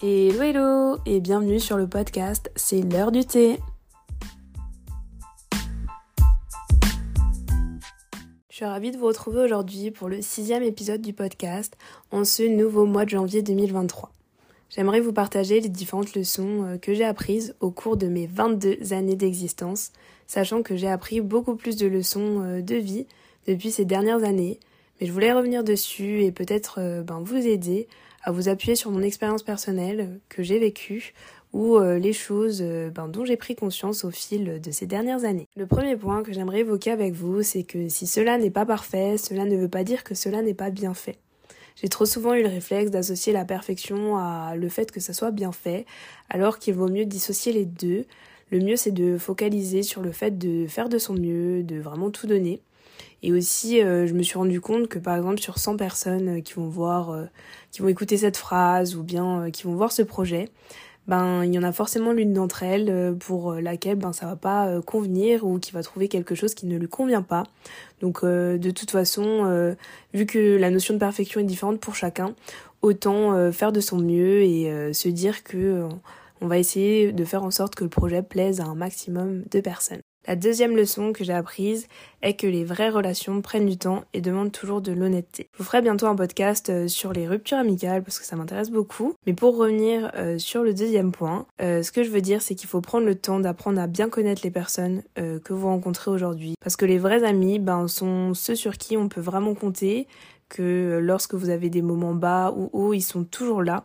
Hello hello et bienvenue sur le podcast C'est l'heure du thé. Je suis ravie de vous retrouver aujourd'hui pour le sixième épisode du podcast en ce nouveau mois de janvier 2023. J'aimerais vous partager les différentes leçons euh, que j'ai apprises au cours de mes 22 années d'existence, sachant que j'ai appris beaucoup plus de leçons euh, de vie depuis ces dernières années, mais je voulais revenir dessus et peut-être euh, ben, vous aider à vous appuyer sur mon expérience personnelle que j'ai vécue ou les choses ben, dont j'ai pris conscience au fil de ces dernières années. Le premier point que j'aimerais évoquer avec vous, c'est que si cela n'est pas parfait, cela ne veut pas dire que cela n'est pas bien fait. J'ai trop souvent eu le réflexe d'associer la perfection à le fait que ça soit bien fait, alors qu'il vaut mieux dissocier les deux. Le mieux c'est de focaliser sur le fait de faire de son mieux, de vraiment tout donner. Et aussi, euh, je me suis rendu compte que par exemple sur 100 personnes qui vont voir, euh, qui vont écouter cette phrase ou bien euh, qui vont voir ce projet, ben il y en a forcément l'une d'entre elles euh, pour euh, laquelle ben ça va pas euh, convenir ou qui va trouver quelque chose qui ne lui convient pas. Donc de toute façon, vu que la notion de perfection est différente pour chacun, autant faire de son mieux et se dire que on va essayer de faire en sorte que le projet plaise à un maximum de personnes. La deuxième leçon que j'ai apprise est que les vraies relations prennent du temps et demandent toujours de l'honnêteté. Je vous ferai bientôt un podcast euh, sur les ruptures amicales parce que ça m'intéresse beaucoup. Mais pour revenir euh, sur le deuxième point, euh, ce que je veux dire c'est qu'il faut prendre le temps d'apprendre à bien connaître les personnes que vous rencontrez aujourd'hui. Parce que les vrais amis ben, sont ceux sur qui on peut vraiment compter, que lorsque vous avez des moments bas ou hauts, ils sont toujours là.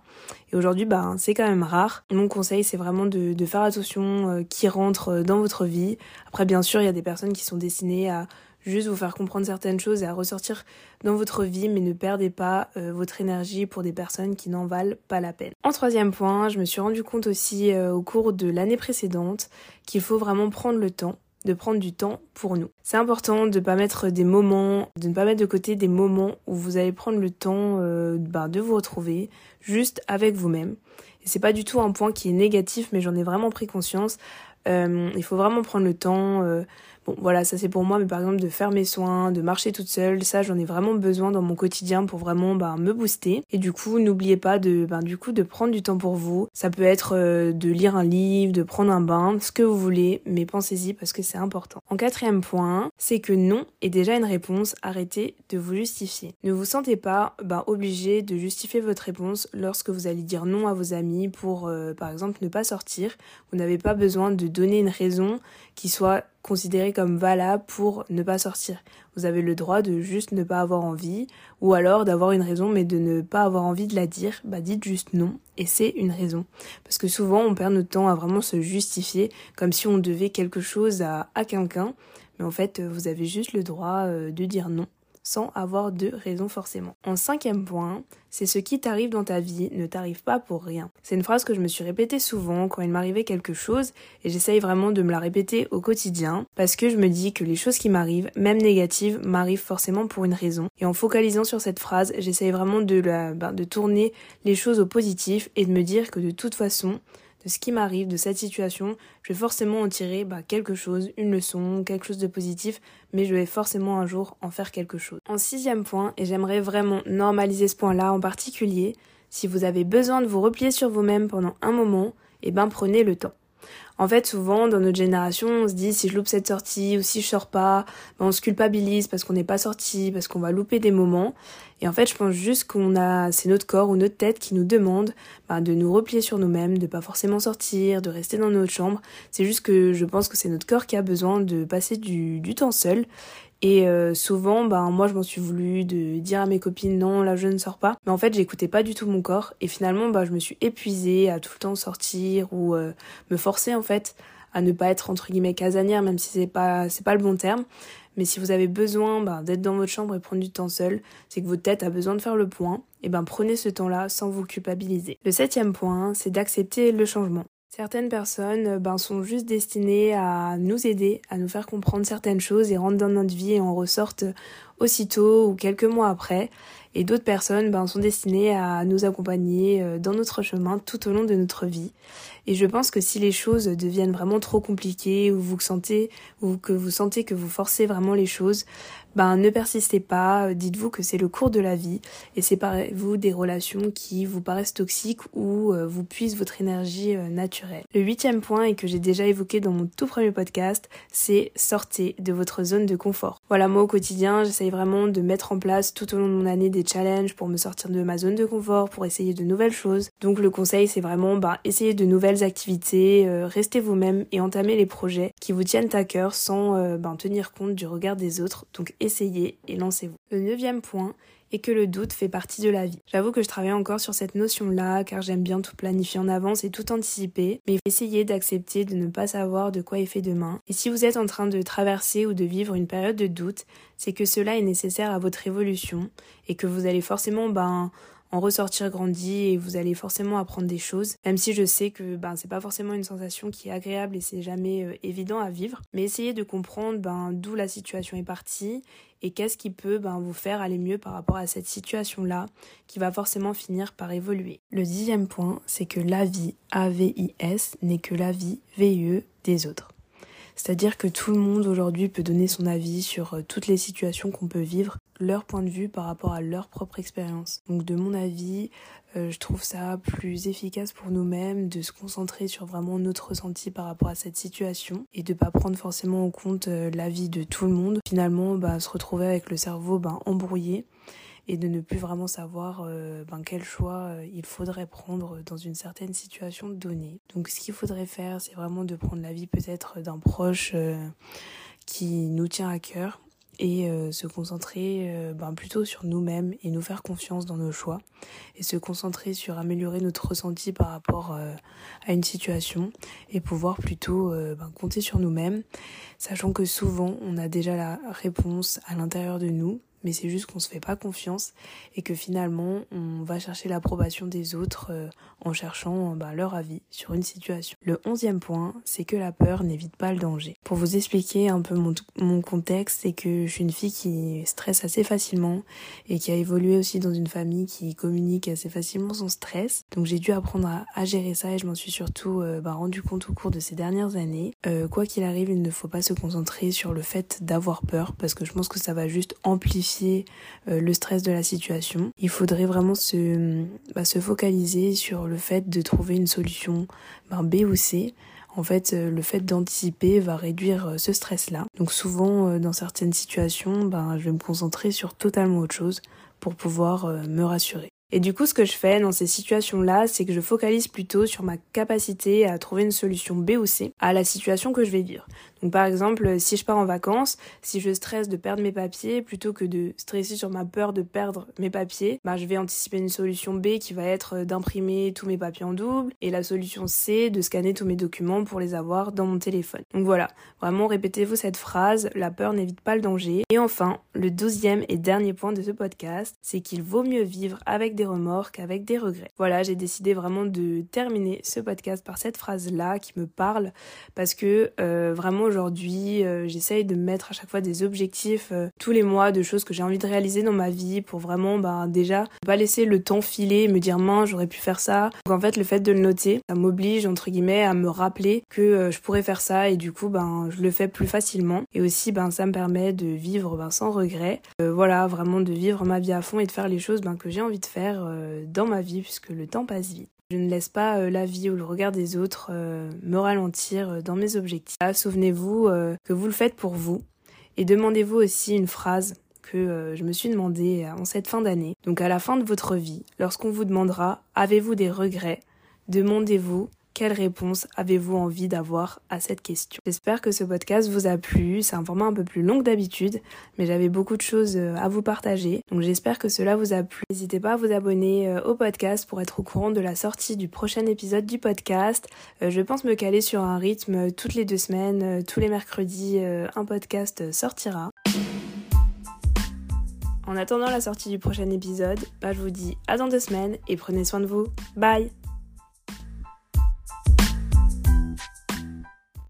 Et aujourd'hui, bah, c'est quand même rare. Mon conseil, c'est vraiment de, de, faire attention euh, qui rentre euh, dans votre vie. Après, bien sûr, il y a des personnes qui sont destinées à juste vous faire comprendre certaines choses et à ressortir dans votre vie, mais ne perdez pas euh, votre énergie pour des personnes qui n'en valent pas la peine. En troisième point, je me suis rendu compte aussi au cours de l'année précédente qu'il faut vraiment prendre le temps de prendre du temps pour nous. C'est important de ne pas mettre des moments, de ne pas mettre de côté des moments où vous allez prendre le temps euh, ben, de vous retrouver juste avec vous-même. Et c'est pas du tout un point qui est négatif, mais j'en ai vraiment pris conscience. Euh, il faut vraiment prendre le temps. Euh, Bon, voilà, ça c'est pour moi, mais par exemple de faire mes soins, de marcher toute seule, ça j'en ai vraiment besoin dans mon quotidien pour vraiment bah, me booster. Et du coup, n'oubliez pas de, bah, du coup, de prendre du temps pour vous. Ça peut être euh, de lire un livre, de prendre un bain, ce que vous voulez, mais pensez-y parce que c'est important. En quatrième point, c'est que non est déjà une réponse. Arrêtez de vous justifier. Ne vous sentez pas bah, obligé de justifier votre réponse lorsque vous allez dire non à vos amis pour, par exemple, ne pas sortir. Vous n'avez pas besoin de donner une raison qui soit considéré comme valable pour ne pas sortir. Vous avez le droit de juste ne pas avoir envie, ou alors d'avoir une raison mais de ne pas avoir envie de la dire, bah dites juste non, et c'est une raison. Parce que souvent on perd notre temps à vraiment se justifier, comme si on devait quelque chose à, à quelqu'un, mais en fait vous avez juste le droit euh, de dire non sans avoir de raison forcément. En cinquième point, c'est ce qui t'arrive dans ta vie ne t'arrive pas pour rien. C'est une phrase que je me suis répétée souvent quand il m'arrivait quelque chose et j'essaye vraiment de me la répéter au quotidien parce que je me dis que les choses qui m'arrivent, même négatives, m'arrivent forcément pour une raison. Et en focalisant sur cette phrase, j'essaye vraiment de, ben, de tourner les choses au positif et de me dire que de toute façon, de ce qui m'arrive, de cette situation, je vais forcément en tirer bah, quelque chose, une leçon, quelque chose de positif, mais je vais forcément un jour en faire quelque chose. En sixième point, et j'aimerais vraiment normaliser ce point-là en particulier, si vous avez besoin de vous replier sur vous-même pendant un moment, eh ben prenez le temps. En fait, souvent, dans notre génération, on se dit si je loupe cette sortie ou si je sors pas, ben, on se culpabilise parce qu'on n'est pas sorti, parce qu'on va louper des moments. Et en fait, je pense juste qu'on a, c'est notre corps ou notre tête qui nous demande ben, de nous replier sur nous-mêmes, de pas forcément sortir, de rester dans notre chambre. C'est juste que je pense que c'est notre corps qui a besoin de passer du, du temps seul et euh, souvent, ben moi je m'en suis voulu de dire à mes copines non là je ne sors pas. Mais en fait j'écoutais pas du tout mon corps et finalement bah je me suis épuisée à tout le temps sortir ou euh, me forcer en fait à ne pas être entre guillemets casanière même si c'est pas c'est pas le bon terme. Mais si vous avez besoin bah, d'être dans votre chambre et prendre du temps seul, c'est que votre tête a besoin de faire le point, et ben prenez ce temps-là sans vous culpabiliser. Le septième point, c'est d'accepter le changement. Certaines personnes euh, ben, sont juste destinées à nous aider, à nous faire comprendre certaines choses et rentrent dans notre vie et en ressortent aussitôt ou quelques mois après. Et d'autres personnes ben, sont destinées à nous accompagner euh, dans notre chemin tout au long de notre vie. Et je pense que si les choses deviennent vraiment trop compliquées ou vous sentez ou que vous sentez que vous forcez vraiment les choses, ben ne persistez pas, dites-vous que c'est le cours de la vie et séparez-vous des relations qui vous paraissent toxiques ou euh, vous puisent votre énergie euh, naturelle. Le huitième point et que j'ai déjà évoqué dans mon tout premier podcast, c'est sortez de votre zone de confort. Voilà, moi au quotidien, vraiment de mettre en place tout au long de mon année des challenges pour me sortir de ma zone de confort, pour essayer de nouvelles choses. Donc le conseil, c'est vraiment ben, essayer de nouvelles activités, euh, restez vous-même et entamer les projets qui vous tiennent à cœur sans ben, tenir compte du regard des autres. Donc essayez et lancez-vous. Le neuvième point est que le doute fait partie de la vie. J'avoue que je travaille encore sur cette notion-là car j'aime bien tout planifier en avance et tout anticiper, mais essayez d'accepter de ne pas savoir de quoi est fait demain. Et si vous êtes en train de traverser ou de vivre une période de doute, c'est que cela est nécessaire à votre évolution et que vous allez forcément ben en ressortir grandi et vous allez forcément apprendre des choses. Même si je sais que ben c'est pas forcément une sensation qui est agréable et c'est jamais euh, évident à vivre, mais essayez de comprendre ben d'où la situation est partie et qu'est-ce qui peut ben, vous faire aller mieux par rapport à cette situation-là qui va forcément finir par évoluer. Le dixième point, c'est que la vie AVIS n'est que la vie des autres. C'est-à-dire que tout le monde aujourd'hui peut donner son avis sur euh, toutes les situations qu'on peut vivre, leur point de vue par rapport à leur propre expérience. Donc de mon avis, euh, je trouve ça plus efficace pour nous-mêmes de se concentrer sur vraiment notre ressenti par rapport à cette situation et de pas prendre forcément en compte euh, l'avis de tout le monde. Finalement, bah, se retrouver avec le cerveau bah, embrouillé et de ne plus vraiment savoir euh, ben, quel choix euh, il faudrait prendre dans une certaine situation donnée. Donc ce qu'il faudrait faire, c'est vraiment de prendre l'avis peut-être d'un proche qui nous tient à cœur et se concentrer ben, plutôt sur nous-mêmes et nous faire confiance dans nos choix et se concentrer sur améliorer notre ressenti par rapport à une situation et pouvoir plutôt ben, compter sur nous-mêmes, sachant que souvent on a déjà la réponse à l'intérieur de nous mais c'est juste qu'on se fait pas confiance et que finalement on va chercher l'approbation des autres euh, en cherchant bah, leur avis sur une situation. Le onzième point, c'est que la peur n'évite pas le danger. Pour vous expliquer un peu mon, mon contexte, c'est que je suis une fille qui stresse assez facilement et qui a évolué aussi dans une famille qui communique assez facilement son stress. Donc j'ai dû apprendre à, gérer ça et je m'en suis surtout euh, bah, rendu compte au cours de ces dernières années. Euh, quoi qu'il arrive, il ne faut pas se concentrer sur le fait d'avoir peur parce que je pense que ça va juste amplifier euh, le stress de la situation. Il faudrait vraiment se, bah, se focaliser sur le fait de trouver une solution ben, B ou C. En fait, euh, le fait d'anticiper va réduire euh, ce stress-là. Donc souvent, dans certaines situations, ben, je vais me concentrer sur totalement autre chose pour pouvoir me rassurer. Et du coup, ce que je fais dans ces situations-là, c'est que je focalise plutôt sur ma capacité à trouver une solution B ou C à la situation que je vais vivre. Donc par exemple, si je pars en vacances, si je stresse de perdre mes papiers, plutôt que de stresser sur ma peur de perdre mes papiers, bah, je vais anticiper une solution B qui va être d'imprimer tous mes papiers en double et la solution C de scanner tous mes documents pour les avoir dans mon téléphone. Donc voilà, vraiment répétez-vous cette phrase, la peur n'évite pas le danger. Et enfin, le douzième et dernier point de ce podcast, c'est qu'il vaut mieux vivre avec des remords qu'avec des regrets. Voilà, j'ai décidé vraiment de terminer ce podcast par cette phrase-là qui me parle parce que euh, vraiment aujourd'hui. Euh, j'essaye de mettre à chaque fois des objectifs euh, tous les mois de choses que j'ai envie de réaliser dans ma vie pour vraiment bah, déjà pas laisser le temps filer me dire mince j'aurais pu faire ça. Donc en fait le fait de le noter, ça m'oblige entre guillemets à me rappeler que euh, je pourrais faire ça et du coup ben je le fais plus facilement et aussi ben ça me permet de vivre ben, sans regret. voilà vraiment de vivre ma vie à fond et de faire les choses ben, que j'ai envie de faire dans ma vie puisque le temps passe vite. Je ne laisse pas euh, la vie ou le regard des autres euh, me ralentir euh, dans mes objectifs. Souvenez-vous que vous le faites pour vous et demandez-vous aussi une phrase que je me suis demandé en cette fin d'année. Donc à la fin de votre vie, lorsqu'on vous demandera avez-vous des regrets, demandez-vous quelle réponse avez-vous envie d'avoir à cette question? J'espère que ce podcast vous a plu. C'est un format un peu plus long que d'habitude, mais j'avais beaucoup de choses euh, à vous partager. Donc j'espère que cela vous a plu. N'hésitez pas à vous abonner euh, au podcast pour être au courant de la sortie du prochain épisode du podcast. Euh, je pense me caler sur un rythme toutes les deux semaines. Tous les mercredis, un podcast sortira. En attendant la sortie du prochain épisode, bah, je vous dis à dans deux semaines et prenez soin de vous. Bye